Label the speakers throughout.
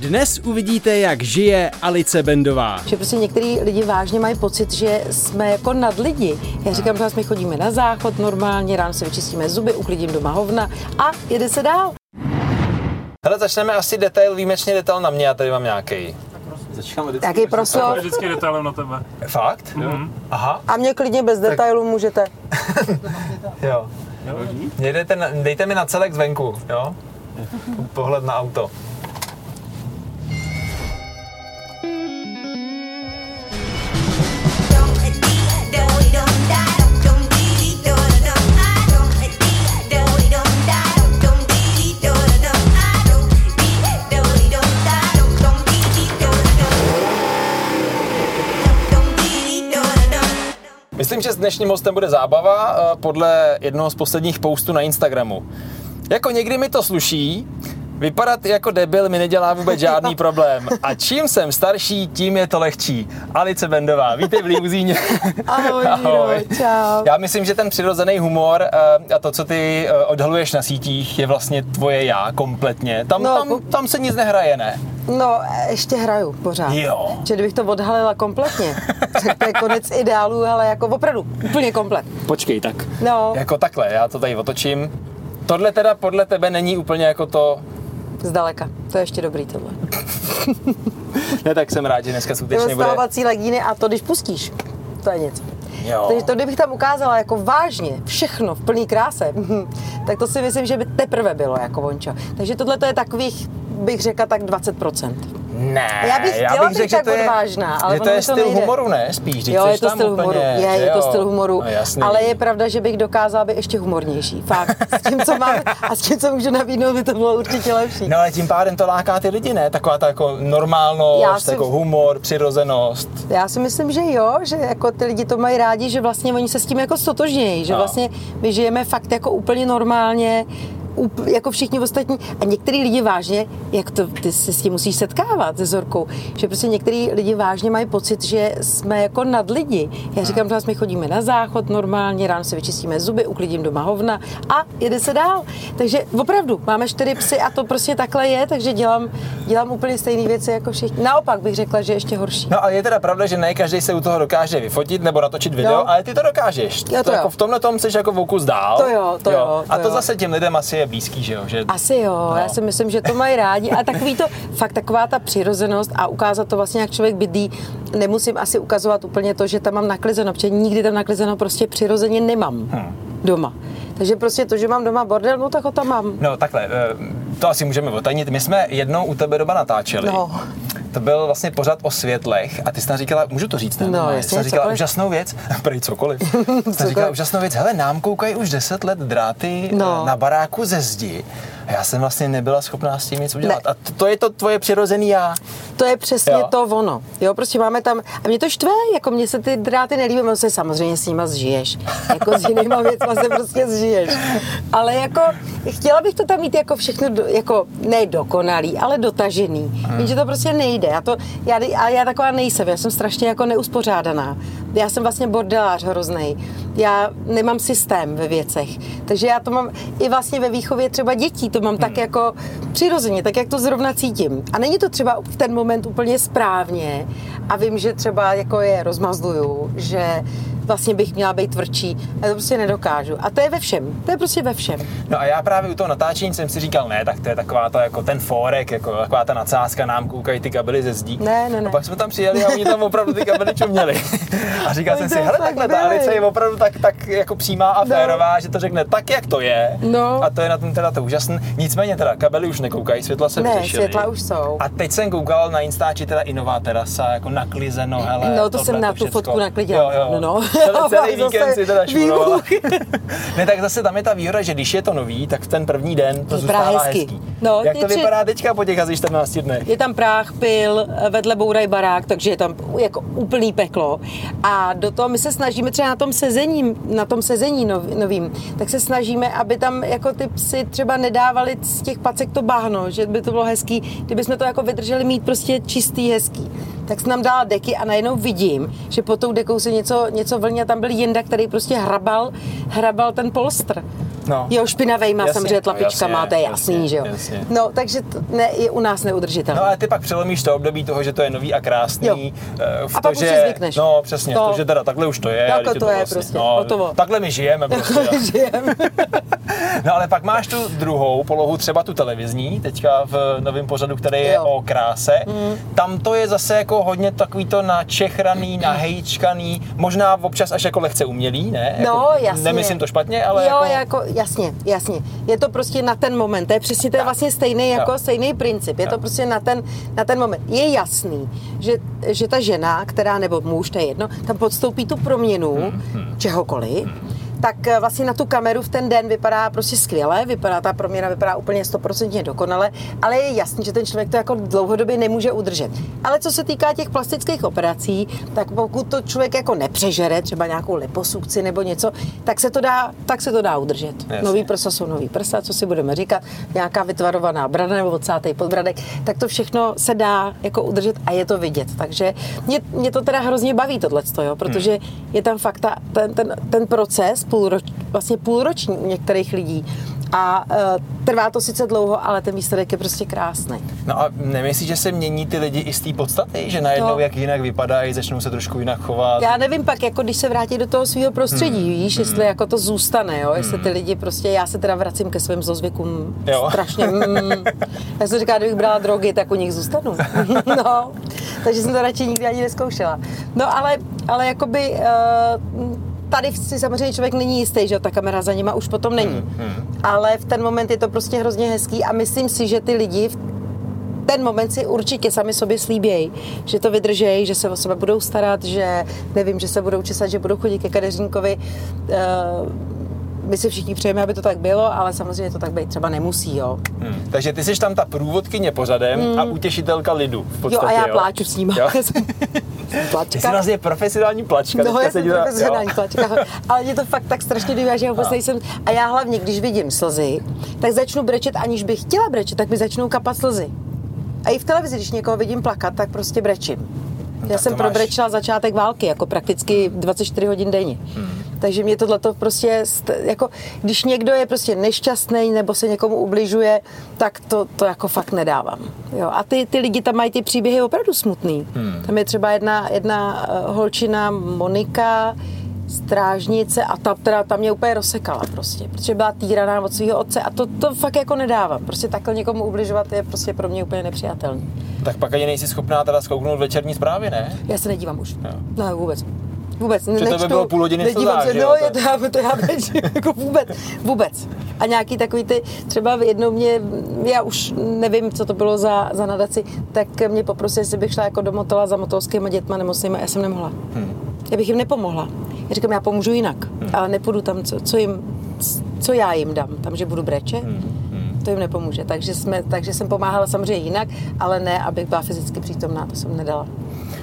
Speaker 1: Dnes uvidíte, jak žije Alice Bendová.
Speaker 2: Že prostě některý lidi vážně mají pocit, že jsme jako nad lidi. Já říkám, že my chodíme na záchod normálně, ráno se vyčistíme zuby, uklidím doma hovna a jede se dál.
Speaker 3: Hele, začneme asi detail, výjimečně detail na mě, já tady mám nějaký.
Speaker 4: Začínáme vždycky.
Speaker 2: Jaký proslov?
Speaker 4: Vždycky detailem na tebe.
Speaker 3: Fakt?
Speaker 4: Mhm.
Speaker 3: Aha,
Speaker 2: A mě klidně bez detailů můžete.
Speaker 3: jo. Mě dejte, na, dejte mi na celek zvenku, jo? Pohled na auto. Dnešním hostem bude zábava eh, podle jednoho z posledních postů na Instagramu. Jako někdy mi to sluší, vypadat jako debil mi nedělá vůbec žádný problém. A čím jsem starší, tím je to lehčí. Alice Bendová, vítej v Limuzíně.
Speaker 2: Ahoj, Ahoj. čau.
Speaker 3: Já myslím, že ten přirozený humor eh, a to, co ty eh, odhaluješ na sítích, je vlastně tvoje já kompletně. Tam,
Speaker 2: No,
Speaker 3: tam,
Speaker 2: po-
Speaker 3: tam se nic nehraje, ne?
Speaker 2: No, ještě hraju pořád.
Speaker 3: Jo.
Speaker 2: Že kdybych to odhalila kompletně, tak to je konec ideálu, ale jako opravdu, úplně komplet.
Speaker 1: Počkej, tak.
Speaker 2: No,
Speaker 3: Jako takhle, já to tady otočím. Tohle teda podle tebe není úplně jako to...
Speaker 2: zdaleka. To je ještě dobrý tohle.
Speaker 3: Ne, tak jsem rád, že dneska skutečně bude...
Speaker 2: stávací legíny a to, když pustíš, to je něco.
Speaker 3: Jo.
Speaker 2: Takže to, kdybych tam ukázala jako vážně všechno v plný kráse, tak to si myslím, že by teprve bylo jako vončo. Takže tohle to je takových, bych řekla, tak 20%.
Speaker 3: Ne,
Speaker 2: Já bych chtěla být
Speaker 3: řekl,
Speaker 2: tak
Speaker 3: že to je,
Speaker 2: odvážná, ale
Speaker 3: že to je
Speaker 2: to
Speaker 3: styl
Speaker 2: nejde.
Speaker 3: humoru, ne? Spíš,
Speaker 2: Jo, je to styl
Speaker 3: úplně,
Speaker 2: humoru. Je, je to styl humoru.
Speaker 3: No,
Speaker 2: ale je pravda, že bych dokázala být ještě humornější. Fakt. S tím, co mám a s tím, co můžu nabídnout, by to bylo určitě lepší.
Speaker 3: No ale tím pádem to láká ty lidi, ne? Taková ta jako normálnost,
Speaker 2: Já si-
Speaker 3: jako humor, přirozenost.
Speaker 2: Já si myslím, že jo, že jako ty lidi to mají rádi, že vlastně oni se s tím jako stotožnějí, že
Speaker 3: No.
Speaker 2: vlastně my žijeme fakt jako úplně normálně, jako všichni ostatní. A některý lidi vážně, jak to ty se s tím musíš setkávat se Zorkou, že prostě některý lidi vážně mají pocit, že jsme jako nad lidi. Já říkám, že my chodíme na záchod normálně, ráno se vyčistíme zuby, uklidím doma hovna a jede se dál. Takže opravdu, máme čtyři psy a to prostě takhle je, takže dělám, dělám úplně stejné věci jako všichni. Naopak bych řekla, že ještě horší.
Speaker 3: No a je teda pravda, že ne každý se u toho dokáže vyfotit nebo natočit video,
Speaker 2: Jo.
Speaker 3: ale ty to dokážeš.
Speaker 2: Jo, to
Speaker 3: jako
Speaker 2: jo.
Speaker 3: v tomhle tom jsi jako vokus dál.
Speaker 2: To jo, to jo,
Speaker 3: A
Speaker 2: to
Speaker 3: to
Speaker 2: jo.
Speaker 3: zase těm lidem asi je blízký, že jo? Že...
Speaker 2: Asi jo,
Speaker 3: No.
Speaker 2: já si myslím, že to mají rádi. A takový to, fakt taková ta přirozenost a ukázat to vlastně, jak člověk bydlí. Nemusím asi ukazovat úplně to, že tam mám naklizeno, protože nikdy tam naklizeno prostě přirozeně nemám
Speaker 3: Hm.
Speaker 2: doma. Takže prostě to, že mám doma bordel, no tak ho tam mám.
Speaker 3: No takhle, eh, to asi můžeme otajnit. My jsme jednou u tebe doma natáčeli.
Speaker 2: No.
Speaker 3: To byl vlastně pořad o světlech a ty jsi tam říkala, můžu to říct? Ne?
Speaker 2: No, jasně,
Speaker 3: Jsi říkala
Speaker 2: cokoliv.
Speaker 3: úžasnou věc, prej cokoliv. Jsi tam říkala
Speaker 2: Cokoliv.
Speaker 3: úžasnou věc, hele, nám koukají už 10 let dráty
Speaker 2: No.
Speaker 3: eh, na baráku ze zdi. A já jsem vlastně nebyla schopná s tím nic udělat.
Speaker 2: Ne.
Speaker 3: A to, je to tvoje přirozený já.
Speaker 2: To je přesně
Speaker 3: Jo.
Speaker 2: to ono. Jo, prostě máme tam, a mě to štve, jako mně se ty dráty nelíbí, no se samozřejmě s nima zžiješ. Jako s jinýma věcma se prostě zžiješ. Ale jako, chtěla bych to tam mít jako všechno, do, jako ne dokonalý, ale dotažený. Hmm. Jenže to prostě nejde. Já to, já, a já taková nejsem, já jsem strašně jako neuspořádaná. Já jsem vlastně bordelář hroznej. Já nemám systém ve věcech. Takže já to mám i vlastně ve výchově třeba dětí, to mám tak jako přirozeně, tak jak to zrovna cítím. A není to třeba v ten moment úplně správně a vím, že třeba jako je rozmazluju, že vlastně bych měla být tvrdší. Já to prostě nedokážu. A to je ve všem. To je prostě ve všem.
Speaker 3: No a já právě u toho natáčení jsem si říkal, ne, tak to je taková ta, jako ten fórek, jako taková ta nadsázka, nám koukají ty kabely ze zdí.
Speaker 2: Ne, ne, ne.
Speaker 3: A pak jsme tam přijeli a oni tam opravdu ty kabely čuměli. A říkal jsem si, hele, takhle ta. Alice je opravdu tak, tak jako přímá a
Speaker 2: No.
Speaker 3: férová, že to řekne tak, jak to je.
Speaker 2: No.
Speaker 3: A to je na tom teda to úžasné. Nicméně teda kabely už nekoukají, světla se
Speaker 2: Ne,
Speaker 3: vyřešily.
Speaker 2: světla už jsou.
Speaker 3: A teď jsem koukal na Instači teda i nová terasa, jako naklizeno, hele.
Speaker 2: No, to
Speaker 3: tohle,
Speaker 2: jsem na tu fotku naklidila.
Speaker 3: Jo, jo.
Speaker 2: No, no.
Speaker 3: Celý, víkend si teda šmurovala.
Speaker 2: výbuch.
Speaker 3: ne, tak zase tam je ta výhoda, že když je to nový, tak v ten první den to
Speaker 2: Vypadá
Speaker 3: zůstává
Speaker 2: hezky.
Speaker 3: hezký.
Speaker 2: No,
Speaker 3: Jak to
Speaker 2: tři-
Speaker 3: vypadá teďka po těch asi 14 dnech?
Speaker 2: Je tam práh, pil, vedle bouraj barák, takže je tam jako úplný peklo. A do toho my se snažíme třeba na tom sezení, na tom sezení nov, novým, tak se snažíme, aby tam jako ty psy třeba nedávali z těch pacek to bahno, že by to bylo hezký, kdyby jsme to jako vydrželi mít prostě čistý, hezký. Tak jsem nám dala deky a najednou vidím, že pod tou dekou se něco, něco vlně tam byl Jinda, který prostě hrabal, hrabal ten polstr.
Speaker 3: No.
Speaker 2: Jo, špinavejma
Speaker 3: Jasně,
Speaker 2: samozřejmě
Speaker 3: no,
Speaker 2: tlapičkama,
Speaker 3: jasně,
Speaker 2: to je jasný,
Speaker 3: jasně,
Speaker 2: že jo.
Speaker 3: jasně.
Speaker 2: No, takže to ne, je u nás neudržitelné.
Speaker 3: No ale ty pak přelomíš to období toho, že to je nový a krásný.
Speaker 2: Jo.
Speaker 3: eh, V
Speaker 2: A
Speaker 3: to,
Speaker 2: pak už
Speaker 3: že,
Speaker 2: si zvykneš.
Speaker 3: No přesně,
Speaker 2: To-
Speaker 3: to, že teda takhle už to je.
Speaker 2: Jako
Speaker 3: teď
Speaker 2: to je prostě,
Speaker 3: no,
Speaker 2: hotovo.
Speaker 3: Takhle my žijeme prostě. jo.
Speaker 2: Žijem.
Speaker 3: No ale pak máš tu druhou polohu, třeba tu televizní, teďka v novém pořadu, který je
Speaker 2: Jo.
Speaker 3: o kráse. Tam to je zase jako hodně takový to načechraný, nahejčkaný, možná občas až jako lehce umělý, ne?
Speaker 2: No,
Speaker 3: jako,
Speaker 2: jasně.
Speaker 3: Nemyslím to špatně, ale
Speaker 2: jo,
Speaker 3: jako...
Speaker 2: jako... jasně, jasně. Je to prostě na ten moment. To je přesně to je vlastně stejný, jako
Speaker 3: Jo.
Speaker 2: stejný princip. Je to prostě na ten, na ten moment. Je jasný, že, že ta žena, která, nebo muž, to je jedno, tam podstoupí tu proměnu
Speaker 3: Hmm,
Speaker 2: čehokoliv, tak eh, vlastně na tu kameru v ten den vypadá prostě skvěle, vypadá ta proměna vypadá úplně stoprocentně dokonale, ale je jasný, že ten člověk to jako dlouhodobě nemůže udržet. Ale co se týká těch plastických operací, tak pokud to člověk jako nepřežere, třeba nějakou liposukci nebo něco, tak se to dá, tak se to dá udržet.
Speaker 3: Jasně.
Speaker 2: Nový prsa jsou nový prsa, co si budeme říkat, nějaká vytvarovaná brada nebo odsátej podbradek, tak to všechno se dá jako udržet a je to vidět. Takže mě, mě to teda hrozně baví tohleto, jo, protože je tam fakt ta, ten, ten, ten proces půlroč, vlastně půlroční u některých lidí a uh, trvá to sice dlouho, ale ten výsledek je prostě krásný.
Speaker 3: No a nemyslíš, že se mění ty lidi i z té podstaty? Že najednou
Speaker 2: No.
Speaker 3: jak jinak vypadají, začnou se trošku jinak chovat?
Speaker 2: Já nevím pak, jako když se vrátí do toho svého prostředí, hmm. víš, jestli jako to zůstane, jo, jestli ty lidi prostě, já se teda vracím ke svým zlozvykům
Speaker 3: Jo.
Speaker 2: strašně, mm, já jsem říkala, kdybych brala drogy, tak u nich zůstanu, no, takže jsem to radši nikdy ani neskoušela. No ale, ale jakoby, uh, tady si samozřejmě člověk není jistý, že ta kamera za nima už potom není. Ale v ten moment je to prostě hrozně hezký a myslím si, že ty lidi v ten moment si určitě sami sobě slíbějí, že to vydržejí, že se o sebe budou starat, že nevím, že se budou česat, že budou chodit ke kadeřínkovi. Eh, My si všichni přejeme, aby to tak bylo, ale samozřejmě to tak být třeba nemusí, jo.
Speaker 3: Hmm. Takže ty jsi tam ta průvodkyně pořadem a utěšitelka lidu v
Speaker 2: Jo,
Speaker 3: podstatě,
Speaker 2: a já pláču s ním.
Speaker 3: Jo? Ty jsi
Speaker 2: Plačka.
Speaker 3: vlastně profesionální plačka.
Speaker 2: No, já
Speaker 3: se
Speaker 2: jsem
Speaker 3: dívá-
Speaker 2: profesionální
Speaker 3: jo.
Speaker 2: plačka, ale mě to fakt tak strašně líbí, že já vůbec nejsem. A já hlavně, když vidím slzy, tak začnu brečet, aniž bych chtěla brečet, tak mi začnou kapat slzy. A i v televizi, když někoho vidím plakat, tak prostě brečím. Já
Speaker 3: tak
Speaker 2: jsem
Speaker 3: máš-
Speaker 2: probrečela začátek války, jako prakticky 24 hodin denně.
Speaker 3: Hmm.
Speaker 2: Takže mě tohle to prostě, st- jako, když někdo je prostě nešťastný nebo se někomu ubližuje, tak to, to jako fakt nedávám. Jo, a ty, ty lidi tam mají ty příběhy opravdu smutný.
Speaker 3: Hmm.
Speaker 2: Tam je třeba jedna, jedna eh, holčina, Monika, strážnice a ta, teda, ta mě úplně rozsekala prostě, protože byla týraná od svého otce a to, to fakt jako nedávám. Prostě takhle někomu ubližovat je prostě pro mě úplně nepřijatelný.
Speaker 3: Tak pak ani nejsi schopná teda zkouknout večerní zprávy, ne?
Speaker 2: Já se nedívám už.
Speaker 3: Jo.
Speaker 2: No vůbec. Vůbec.
Speaker 3: to by bylo půl hodiny
Speaker 2: nedívám se,
Speaker 3: že
Speaker 2: no, je to, já, to já brečím, jako vůbec, vůbec. A nějaký takový ty, třeba jednou mě, já už nevím, co to bylo za, za nadaci, tak mě poprosili, jestli bych šla jako do motola za motolskýma dětma nemocnýma, já jsem nemohla. Hmm. Já bych jim nepomohla. Já říkám, já pomůžu jinak, hmm. ale nepůjdu tam, co, co, jim, co já jim dám, tam, že budu brečet. Hmm. To jim nepomůže, takže, jsme, takže jsem pomáhala samozřejmě jinak, ale ne, abych byla fyzicky přítomná, to jsem nedala.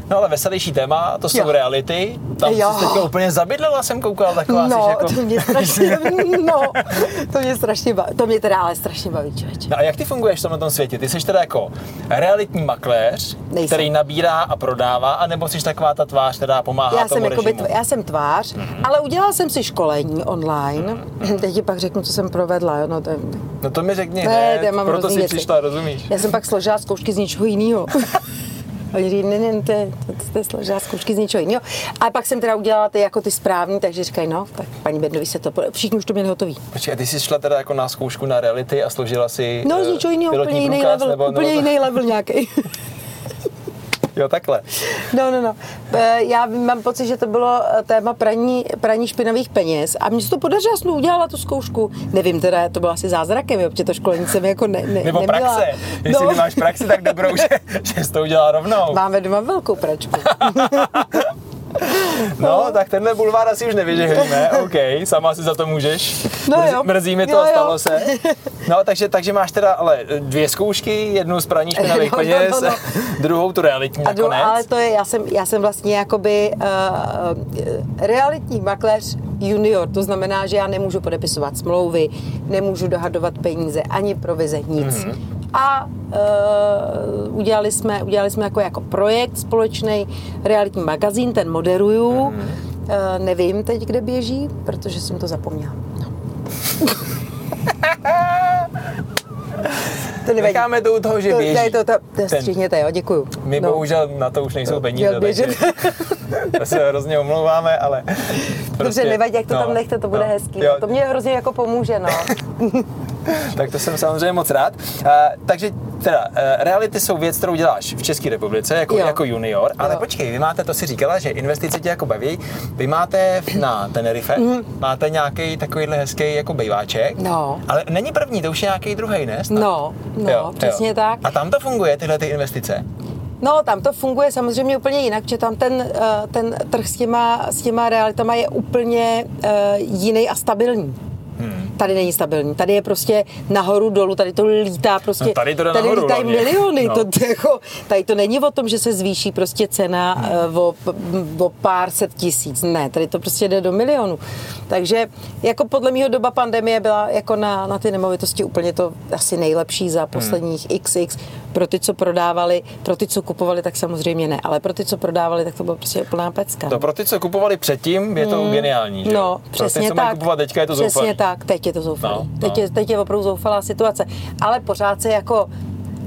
Speaker 3: No ale veselější téma, to jsou
Speaker 2: Jo.
Speaker 3: reality. Tam
Speaker 2: Jo.
Speaker 3: jsi teďka úplně zabydlela, jsem koukal taková.
Speaker 2: No,
Speaker 3: jsi jako...
Speaker 2: to mě strašně, no, to mě strašně baví, to mě teda ale strašně baví, člověče.
Speaker 3: No a jak ty funguješ v tomhle tom světě? Ty jsi teda jako realitní makléř,
Speaker 2: Nejsem.
Speaker 3: který nabírá a prodává, anebo jsi taková ta tvář, která pomáhá
Speaker 2: Já jsem,
Speaker 3: tomu
Speaker 2: jakoby,
Speaker 3: režimu?
Speaker 2: tv- já jsem tvář, ale udělala jsem si školení online. Teď ti pak řeknu, co jsem provedla. Jo? No, to je,
Speaker 3: No to mi řekni
Speaker 2: ne,
Speaker 3: hned,
Speaker 2: mám
Speaker 3: proto
Speaker 2: hrozný
Speaker 3: si
Speaker 2: věci.
Speaker 3: přišla, rozumíš?
Speaker 2: Já jsem pak složila zkoušky z něčeho jiného. A oni říkají, ne, ne, to je, to, to je složila zkoušky z něčeho jiného. A pak jsem teda udělala ty jako ty správný, takže říkají, no, tak paní Bednovi se to, všichni už to měli hotový.
Speaker 3: Počkej, a ty jsi šla teda jako na zkoušku na reality a složila si
Speaker 2: No, z
Speaker 3: eh,
Speaker 2: něčeho jiného, úplně jiný level,
Speaker 3: nebo,
Speaker 2: úplně jiný level nějaký.
Speaker 3: Jo, takhle.
Speaker 2: No, no, no. Eh, Já mám pocit, že to bylo eh, téma praní, praní špinavých peněz a mně se to podařilo, jsem udělala tu zkoušku. Nevím teda, to bylo asi zázrakem, jo, protože to školení jsem jako ne, ne,
Speaker 3: Nebo
Speaker 2: neměla.
Speaker 3: praxe. Jestli
Speaker 2: no,
Speaker 3: nemáš praxi, tak dobrou, že, že jsi to udělala rovnou.
Speaker 2: Máme doma velkou pračku.
Speaker 3: No, tak tenhle bulvár asi už nevyžehlíme, OK, sama si za to můžeš.
Speaker 2: No
Speaker 3: Mrzí-
Speaker 2: jo.
Speaker 3: Mrzí mi to,
Speaker 2: Jo, jo.
Speaker 3: stalo se. No, takže, takže máš teda ale dvě zkoušky, jednu z praní špinavých
Speaker 2: No, no,
Speaker 3: peněz,
Speaker 2: no, no.
Speaker 3: druhou tu realitní
Speaker 2: A
Speaker 3: nakonec.
Speaker 2: ale to je, já jsem, já jsem vlastně jakoby uh, realitní makléř junior, to znamená, že já nemůžu podepisovat smlouvy, nemůžu dohadovat peníze, ani provize, nic.
Speaker 3: Mhm.
Speaker 2: Mm-hmm a uh, udělali, jsme, udělali jsme jako, jako projekt společný realitní magazín, ten moderuju. Mm. Uh, nevím teď, kde běží, protože jsem to zapomněla. No. To.
Speaker 3: Necháme to u toho, že běží.
Speaker 2: To, to, to, to,
Speaker 3: to
Speaker 2: střihněte, jo, děkuju.
Speaker 3: My
Speaker 2: no.
Speaker 3: bohužel na to už nejsou
Speaker 2: no, peníze,
Speaker 3: takže to se hrozně omlouváme, ale...
Speaker 2: Prostě, Dobře, nevadí, jak to no, tam nechte, to bude
Speaker 3: no, hezký.
Speaker 2: Jo. To mě hrozně jako pomůže, no.
Speaker 3: Tak to jsem samozřejmě moc rád. Uh, takže teda, uh, reality jsou věc, kterou děláš v České republice jako,
Speaker 2: Jo.
Speaker 3: jako junior, ale
Speaker 2: Jo.
Speaker 3: počkej, vy máte, to si říkala, že investice tě jako baví, vy máte na Tenerife, máte nějaký takovýhle hezký jako bejváček.
Speaker 2: No.
Speaker 3: ale není první, to už je nějaký druhý, ne? Snad?
Speaker 2: No, no, přesně tak.
Speaker 3: A tam to funguje, tyhle ty investice?
Speaker 2: No, tam to funguje samozřejmě úplně jinak, že tam ten, eh, ten trh s těma, s těma realitama je úplně eh, jiný a stabilní.
Speaker 3: Hmm.
Speaker 2: Tady není stabilní. Tady je prostě nahoru dolů, tady to lítá prostě.
Speaker 3: No, tady to jde
Speaker 2: tady
Speaker 3: nahoru
Speaker 2: lítají
Speaker 3: hlavně.
Speaker 2: miliony.
Speaker 3: No.
Speaker 2: To, to jako, tady to není o tom, že se zvýší prostě cena
Speaker 3: Hmm.
Speaker 2: eh, o, o pár set tisíc. Ne, tady to prostě jde do milionů. Takže jako podle mého doba pandemie byla jako na, na ty nemovitosti úplně to asi nejlepší za posledních XX. Pro ty, co prodávali, pro ty, co kupovali, tak samozřejmě ne. Ale pro ty, co prodávali, tak to byla prostě úplná pecka.
Speaker 3: To pro ty, co kupovali předtím, je to geniální, že?
Speaker 2: No,
Speaker 3: pro
Speaker 2: přesně
Speaker 3: ty, co
Speaker 2: tak.
Speaker 3: kupovat teďka, je to
Speaker 2: Přesně
Speaker 3: zoufalý.
Speaker 2: tak, teď je to zoufalý.
Speaker 3: No,
Speaker 2: teď,
Speaker 3: no.
Speaker 2: Je, teď je opravdu zoufalá situace. Ale pořád se jako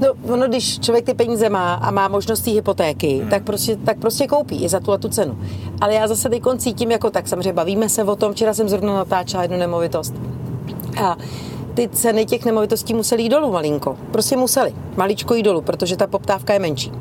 Speaker 2: No, ono, když člověk ty peníze má a má možnost té hypotéky, hmm. tak, prostě, tak prostě koupí i za tu a tu cenu. Ale já zase teď cítím jako tak, samozřejmě bavíme se o tom, včera jsem zrovna natáčela jednu nemovitost. A ty ceny těch nemovitostí musely jít dolů malinko. Prostě museli. Maličko jít dolů, protože ta poptávka je menší.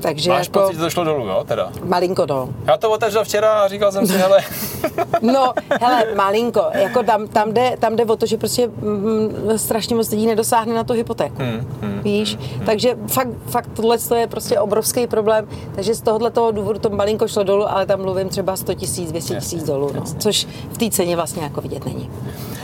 Speaker 2: Takže
Speaker 3: Máš
Speaker 2: jako
Speaker 3: pocit, že to šlo dolů, jo, teda?
Speaker 2: malinko no.
Speaker 3: Já to otevřel včera a říkal jsem si, hele,
Speaker 2: No, hele, malinko, jako tam, tam, jde, tam jde o to, že prostě mm, strašně moc lidí nedosáhne na tu hypotéku.
Speaker 3: Hmm, hmm,
Speaker 2: Víš? Takže fakt, fakt tohle je prostě obrovský problém. Takže z tohohle toho důvodu to malinko šlo dolů, ale tam mluvím třeba 100 tisíc, 200 tisíc dolů, no, což v té ceně vlastně jako vidět není.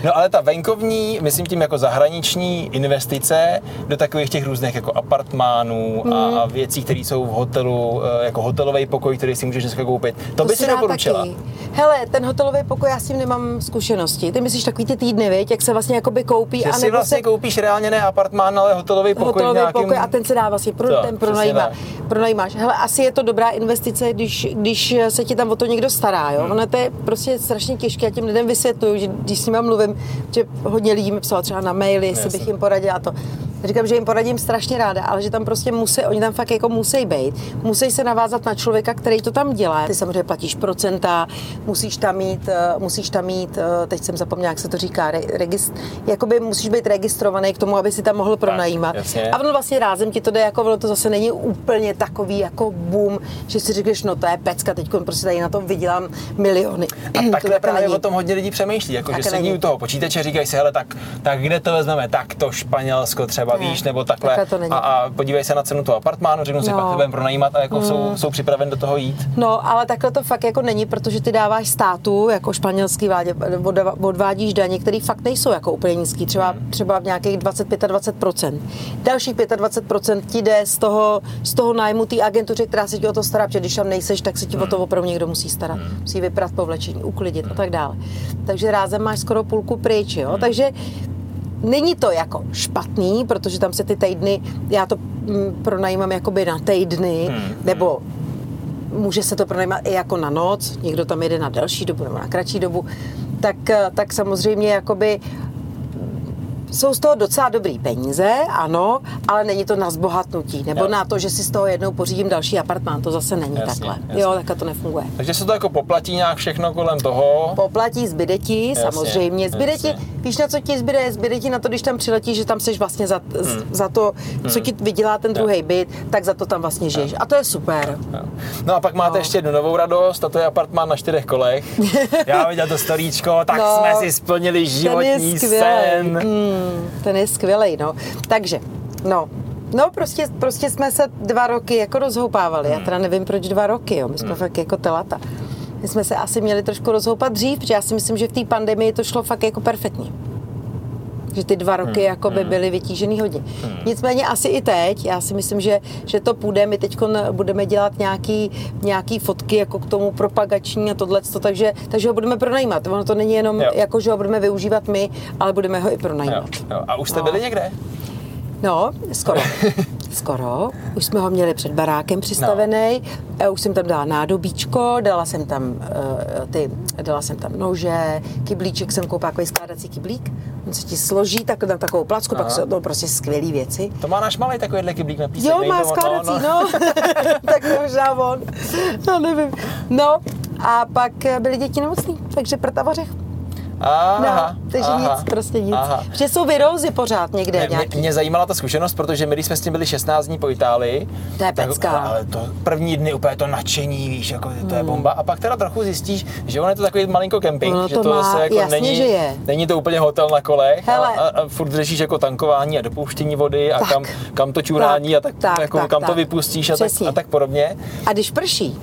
Speaker 3: No ale ta venkovní, myslím tím jako zahraniční investice do takových těch různých jako apartmánů
Speaker 2: Hmm.
Speaker 3: a věcí, které jsou v hotelu, eh, jako hotelový pokoj, který si můžeš dneska koupit. To, by si doporučila.
Speaker 2: taky. Hele, ten hotelový pokoj, já s tím nemám zkušenosti. Ty myslíš takový ty týdny, viď, jak se vlastně jakoby koupí
Speaker 3: Že
Speaker 2: a
Speaker 3: si vlastně
Speaker 2: se
Speaker 3: koupíš reálně ne apartmán, ale hotelový pokoj
Speaker 2: hotelový
Speaker 3: nějakým...
Speaker 2: pokoj a ten se dá vlastně pro,
Speaker 3: To,
Speaker 2: ten pronajímá, pronajímáš. Hele, asi je to dobrá investice, když, když se ti tam o to někdo stará, jo.
Speaker 3: Hmm.
Speaker 2: Ono to je prostě strašně těžké, já těm lidem vysvětluju, že když s nimi mluvím, že hodně lidí mi psalo třeba na maily, jestli bych jim poradila to. Říkám, že jim poradím strašně ráda, ale že tam prostě musí, oni tam fakt jako musí být. Musí se navázat na člověka, který to tam dělá. Ty samozřejmě platíš procenta, musíš tam mít, eh, musíš tam mít, eh, teď jsem zapomněla, jak se to říká, re, regist, jakoby musíš být registrovaný k tomu, aby si tam mohl pronajímat.
Speaker 3: jasně.
Speaker 2: A ono vlastně rázem ti to jde, jako ono to zase není úplně takový jako boom, že si řekneš, no to je pecka, teď prostě tady na tom vydělám miliony.
Speaker 3: A
Speaker 2: To
Speaker 3: takhle právě
Speaker 2: není.
Speaker 3: o tom hodně lidí přemýšlí, jako že
Speaker 2: Také
Speaker 3: sedí
Speaker 2: není.
Speaker 3: u toho počítače, říkají si, hele, tak, tak kde to vezmeme, tak to Španělsko třeba,
Speaker 2: Ne,
Speaker 3: víš, nebo takhle.
Speaker 2: to není.
Speaker 3: a, a podívej se na cenu toho apartmánu, řeknu si,
Speaker 2: No.
Speaker 3: pak budeme pronajímat a jako jsou, jsou připraven do toho jít.
Speaker 2: No, ale takhle to fakt jako není, protože ty dáváš státu, jako španělský vládě, odvádíš daně, které fakt nejsou jako úplně nízký, třeba, třeba v nějakých 25-20%. Dalších 25% ti jde z toho, z toho nájmu té agentuře, která se ti o to stará, protože když tam nejseš, tak se ti o to opravdu někdo musí starat. Musí vyprat povlečení, uklidit a tak dále. Takže rázem máš skoro půlku pryč, jo? Takže Není to jako špatný, protože tam se ty týdny, já to mm, pronajímám jakoby na týdny, nebo může se to pronajímat i jako na noc, někdo tam jede na delší dobu nebo na kratší dobu, tak, eh, tak samozřejmě jakoby jsou z toho docela dobrý peníze, ano, ale není to na zbohatnutí, nebo
Speaker 3: Jo.
Speaker 2: na to, že si z toho jednou pořídím další apartmán, to zase není
Speaker 3: Jasně,
Speaker 2: takhle.
Speaker 3: jasně.
Speaker 2: Jo, takhle to nefunguje.
Speaker 3: Takže se to jako poplatí nějak všechno kolem toho.
Speaker 2: Poplatí, zbyde ti,
Speaker 3: Jasně,
Speaker 2: samozřejmě. Zbyde ti,
Speaker 3: jasně.
Speaker 2: Víš na co ti zbyde? Zbyde ti na to, když tam přiletíš, že tam jsi vlastně za, hmm. za to, co ti vydělá ten druhý byt, tak za to tam vlastně žiješ. A to je super.
Speaker 3: No a pak máte
Speaker 2: No.
Speaker 3: ještě jednu novou radost, a to je apartmán na čtyřech kolech. Já viděl to storíčko, tak
Speaker 2: No,
Speaker 3: jsme si splnili
Speaker 2: Ten
Speaker 3: životní
Speaker 2: skvělý.
Speaker 3: sen.
Speaker 2: Mm, ten je skvělý, no. Takže, no, No, prostě, prostě jsme se dva roky jako rozhoupávali. Já teda nevím, proč dva roky, jo. My jsme fakt jako telata. My jsme se asi měli trošku rozhoupat dřív, protože já si myslím, že v té pandemii to šlo fakt jako perfektně. Že ty dva roky jako by byly vytížený hodně. Nicméně asi i teď, já si myslím, že, že to půjde. My teď budeme dělat nějaký, nějaký fotky jako k tomu propagační a tohle, takže, takže ho budeme pronajímat. Ono to není jenom
Speaker 3: Jo.
Speaker 2: jako, že ho budeme využívat my, ale budeme ho i
Speaker 3: Jo,
Speaker 2: pronajímat.
Speaker 3: jo. A už jste
Speaker 2: No.
Speaker 3: byli někde?
Speaker 2: No, skoro. Skoro. Už jsme ho měli před barákem přistavený. No. Už jsem tam dala nádobíčko, dala jsem tam uh, ty, dala jsem tam nože, kyblíček jsem koupila, takový skládací kyblík. On se ti složí tak, na takovou placku, Aha. pak jsou to prostě skvělé věci.
Speaker 3: To má náš malý takovýhle kyblík na písek.
Speaker 2: Jo, má skládací, no. no. tak možná on. No, nevím. No, a pak byli děti nemocní, takže prta vařech.
Speaker 3: Aha,
Speaker 2: no, takže
Speaker 3: aha,
Speaker 2: nic, prostě nic. Aha. Že jsou virózy pořád někde
Speaker 3: ne,
Speaker 2: nějaký.
Speaker 3: Mě, mě zajímala ta zkušenost, protože my, když jsme s tím byli 16 dní po Itálii,
Speaker 2: to je pecka.
Speaker 3: Tak, ale to první dny úplně to nadšení, víš, jako to je hmm. bomba. A pak teda trochu zjistíš, že on je to takový malinko kemping,
Speaker 2: no,
Speaker 3: že
Speaker 2: to,
Speaker 3: to
Speaker 2: má,
Speaker 3: zase jako
Speaker 2: jasně,
Speaker 3: není,
Speaker 2: že je.
Speaker 3: není to úplně hotel na kolech
Speaker 2: Hele.
Speaker 3: a, a, a, furt řešíš jako tankování a dopouštění vody a
Speaker 2: tak,
Speaker 3: kam, kam to čurání
Speaker 2: tak,
Speaker 3: a tak,
Speaker 2: tak,
Speaker 3: jako,
Speaker 2: tak,
Speaker 3: kam
Speaker 2: tak.
Speaker 3: to vypustíš a tak, a tak podobně.
Speaker 2: A když prší,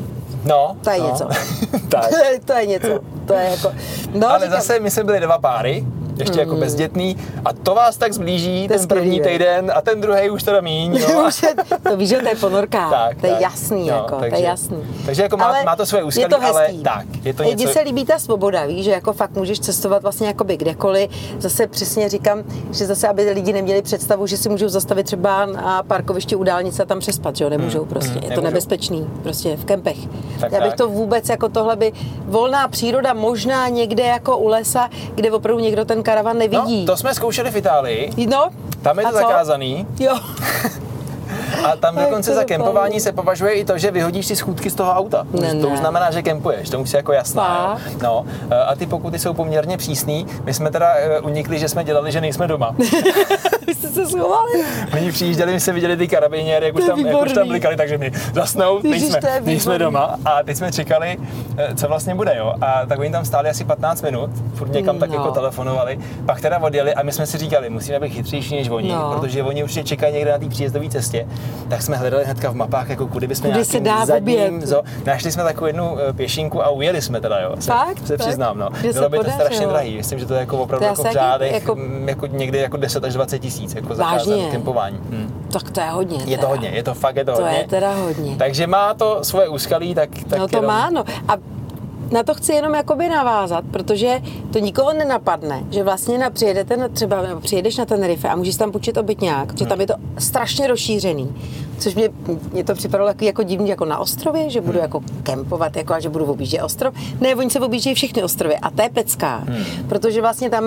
Speaker 3: No,
Speaker 2: to je
Speaker 3: no.
Speaker 2: něco.
Speaker 3: tak.
Speaker 2: to je něco. To je jako... No,
Speaker 3: Ale
Speaker 2: říkám,
Speaker 3: zase my jsme byli dva páry, ještě jako bezdětný a to vás tak zblíží
Speaker 2: To je
Speaker 3: ten první
Speaker 2: skvělý,
Speaker 3: týden a ten druhý už teda míň, jo.
Speaker 2: Je, to víš, že to je ponorka.
Speaker 3: Tak,
Speaker 2: to je
Speaker 3: tak.
Speaker 2: jasný,
Speaker 3: No,
Speaker 2: jako, to
Speaker 3: takže-
Speaker 2: je jasný.
Speaker 3: takže jako má-
Speaker 2: Ale
Speaker 3: má to svoje úskalí,
Speaker 2: je to
Speaker 3: ale
Speaker 2: hezký.
Speaker 3: tak, je to
Speaker 2: Mně
Speaker 3: něco-
Speaker 2: se líbí ta svoboda, víš, že jako fakt můžeš cestovat vlastně jakoby kdekoliv. Zase přesně říkám, že zase, aby lidi neměli představu, že si můžou zastavit třeba na parkovišti u dálnice a tam přespat, že jo, nemůžou prostě. je to
Speaker 3: nemůžou.
Speaker 2: nebezpečný, prostě v kempech.
Speaker 3: Tak,
Speaker 2: Já bych
Speaker 3: tak.
Speaker 2: to vůbec jako tohle by, volná příroda možná někde jako u lesa, kde opravdu někdo ten karavan nevidí.
Speaker 3: No, to jsme zkoušeli v Itálii,
Speaker 2: No,
Speaker 3: tam je to zakázaný
Speaker 2: Jo.
Speaker 3: a tam dokonce za kempování se považuje i to, že vyhodíš si schůdky z toho auta.
Speaker 2: Ne,
Speaker 3: to už znamená, že kempuješ, to je jako jasná. Jo. No, a ty pokuty jsou poměrně přísný. My jsme teda eh, unikli, že jsme dělali, že nejsme doma.
Speaker 2: Vy jste se schovali.
Speaker 3: Oni přijížděli, my se viděli ty karabiniéry, jak už tam, jak už tam blikali, takže my zasnout,
Speaker 2: Ježiš,
Speaker 3: nejsme, nejsme doma. A teď jsme čekali, eh, co vlastně bude, jo. A tak oni tam stáli asi 15 minut, furt někam tak
Speaker 2: No.
Speaker 3: jako telefonovali. Pak teda odjeli a my jsme si říkali, musíme být chytřejší než oni,
Speaker 2: No.
Speaker 3: protože oni určitě čekají někde na té příjezdové cestě. Tak jsme hledali hnedka v mapách, jako kudy bychom
Speaker 2: Kudy se dá
Speaker 3: zadním, zo, našli jsme takovou jednu eh, pěšinku a ujeli jsme teda, jo. Se,
Speaker 2: Fakt?
Speaker 3: se
Speaker 2: Tak?
Speaker 3: přiznám, no. Bylo by to strašně drahý. Myslím, že to je jako opravdu jako v řádech,
Speaker 2: jako-
Speaker 3: jako, jako někdy jako 10 až 20 tisíc, jako
Speaker 2: Vážně?
Speaker 3: kempování. Hm.
Speaker 2: Tak to je hodně.
Speaker 3: Je to
Speaker 2: teda.
Speaker 3: hodně, je to fakt, je to,
Speaker 2: To
Speaker 3: hodně.
Speaker 2: je teda hodně.
Speaker 3: Takže má to svoje úskalí, tak, tak
Speaker 2: no to
Speaker 3: jenom,
Speaker 2: má, no. A na to chci jenom jakoby navázat, protože to nikoho nenapadne, že vlastně na, přijedete na, třeba, nebo přijedeš na ten rife a můžeš tam půjčit obytňák, protože tam je to strašně rozšířený. Což mě, mě to připadalo jako, jako divný, jako na ostrově, že budu jako kempovat, jako a že budu objíždět ostrov. Ne, oni se objíždějí všechny ostrovy a to je pecká, protože vlastně tam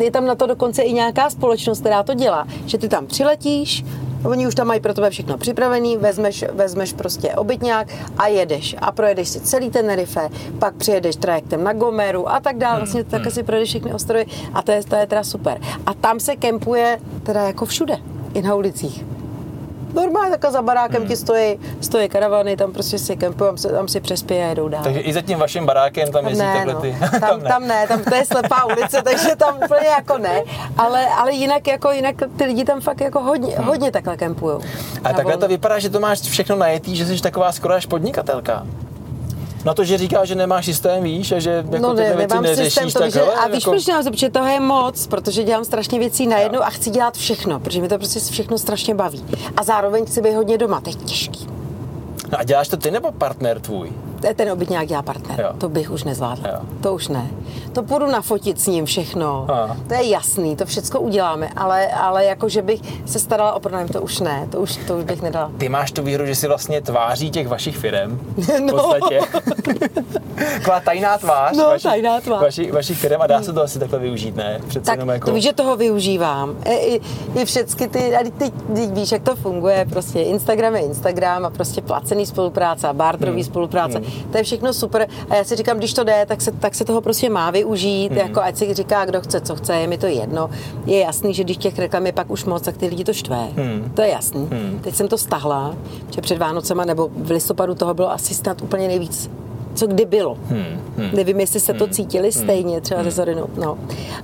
Speaker 2: eh, je tam na to dokonce i nějaká společnost, která to dělá, že ty tam přiletíš, Oni už tam mají pro tebe všechno připravený, vezmeš, vezmeš prostě obytňák a jedeš. A projedeš si celý ten Tenerife, pak přijedeš trajektem na Gomeru a tak dále. Vlastně tak si projedeš všechny ostrovy a to je, to je teda super. A tam se kempuje teda jako všude, i na ulicích. Normálně takhle za barákem ti stojí, stojí karavany, tam prostě si kempují, tam, si- tam si přespějí a jedou dál.
Speaker 3: Takže i za tím vaším barákem tam jezdí
Speaker 2: ne,
Speaker 3: takhle
Speaker 2: no.
Speaker 3: ty.
Speaker 2: Tam, tam, ne. tam to je slepá ulice, takže tam úplně jako ne. Ale, ale jinak, jako, jinak ty lidi tam fakt jako hodně, hodně takhle kempujou.
Speaker 3: A takhle to
Speaker 2: volno.
Speaker 3: vypadá, že to máš všechno najetý, že jsi taková skoro až podnikatelka. Na to, že říká, že nemáš systém, víš, a že jako
Speaker 2: No ne,
Speaker 3: věci
Speaker 2: nemám
Speaker 3: neřešíš,
Speaker 2: systém, to
Speaker 3: tak
Speaker 2: víš, že,
Speaker 3: hele,
Speaker 2: a víš,
Speaker 3: jako,
Speaker 2: proč nemám, protože toho je moc, protože dělám strašně věcí najednou a chci dělat všechno, protože mi to prostě všechno strašně baví. A zároveň chci být hodně doma, to je těžký.
Speaker 3: No a děláš to ty nebo partner tvůj?
Speaker 2: Ten obytňák dělá partner,
Speaker 3: Jo.
Speaker 2: to bych už nezvládla.
Speaker 3: Jo.
Speaker 2: To už ne. To půjdu nafotit s ním všechno.
Speaker 3: Aha.
Speaker 2: To je jasný, to všechno uděláme, ale, ale jako, že bych se starala o pronájem, to už ne, to už, to už bych nedala.
Speaker 3: Ty máš tu výhru, že jsi vlastně tváří těch vašich firm. V
Speaker 2: No.
Speaker 3: podstatě. Taková tajná tvář
Speaker 2: No,
Speaker 3: vašich,
Speaker 2: tajná tvář.
Speaker 3: Vašich, vašich firm a dá se to asi takhle využít, ne? Přece
Speaker 2: Tak
Speaker 3: jenom jako...
Speaker 2: to víš, že toho využívám. I, i, i všechny ty, a ty, ty, ty víš, jak to funguje, prostě Instagram je Instagram a prostě placený spolupráce a barterový
Speaker 3: Hmm.
Speaker 2: spolupráce. To je všechno super a já si říkám, když to jde, tak se, tak se toho prostě má využít,
Speaker 3: Hmm.
Speaker 2: jako ať si říká, kdo chce, co chce, je mi to jedno. Je jasný, že když těch reklam je pak už moc, tak ty lidi to štve.
Speaker 3: Hmm.
Speaker 2: To je jasný. Teď jsem to stahla, že před Vánocema nebo v listopadu toho bylo asi snad úplně nejvíc co kdy bylo. Hmm, hmm, Nevím, jestli se to cítili stejně, třeba ze Zorinou. No.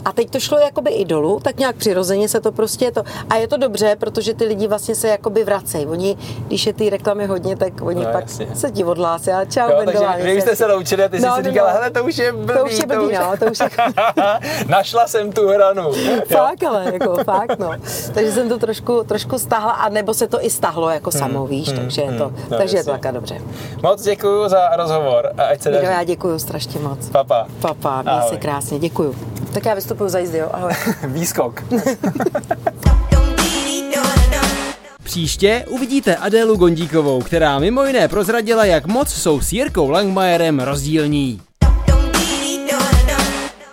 Speaker 2: A teď to šlo jakoby i dolů, tak nějak přirozeně se to prostě to... A je to dobře, protože ty lidi vlastně se jakoby vracejí. Oni, když je ty reklamy hodně, tak oni
Speaker 3: No,
Speaker 2: pak
Speaker 3: jasně.
Speaker 2: se ti odhlásí. A čau,
Speaker 3: Jo, takže vy jste se naučili a ty jsi
Speaker 2: No,
Speaker 3: si
Speaker 2: no,
Speaker 3: říkala,
Speaker 2: no.
Speaker 3: hele, to už je blbý.
Speaker 2: To už je blbý, no, to už je-
Speaker 3: Našla jsem tu hranu.
Speaker 2: Fakt, ale jako fakt, no. Takže jsem to trošku, trošku stahla, a nebo se to i stahlo jako samo, víš, takže je to,
Speaker 3: no,
Speaker 2: takže je to taká dobře.
Speaker 3: Moc děkuji za rozhovor a ať se
Speaker 2: Mido,
Speaker 3: daří.
Speaker 2: já děkuju strašně moc.
Speaker 3: Papa.
Speaker 2: Papa, měj
Speaker 3: Ahoj.
Speaker 2: se krásně, děkuju. Tak já vystupuju za jízdy, jo, ahoj.
Speaker 3: Výskok. Příště uvidíte Adélu Gondíkovou, která mimo jiné prozradila, jak moc jsou s Jirkou Langmajerem rozdílní.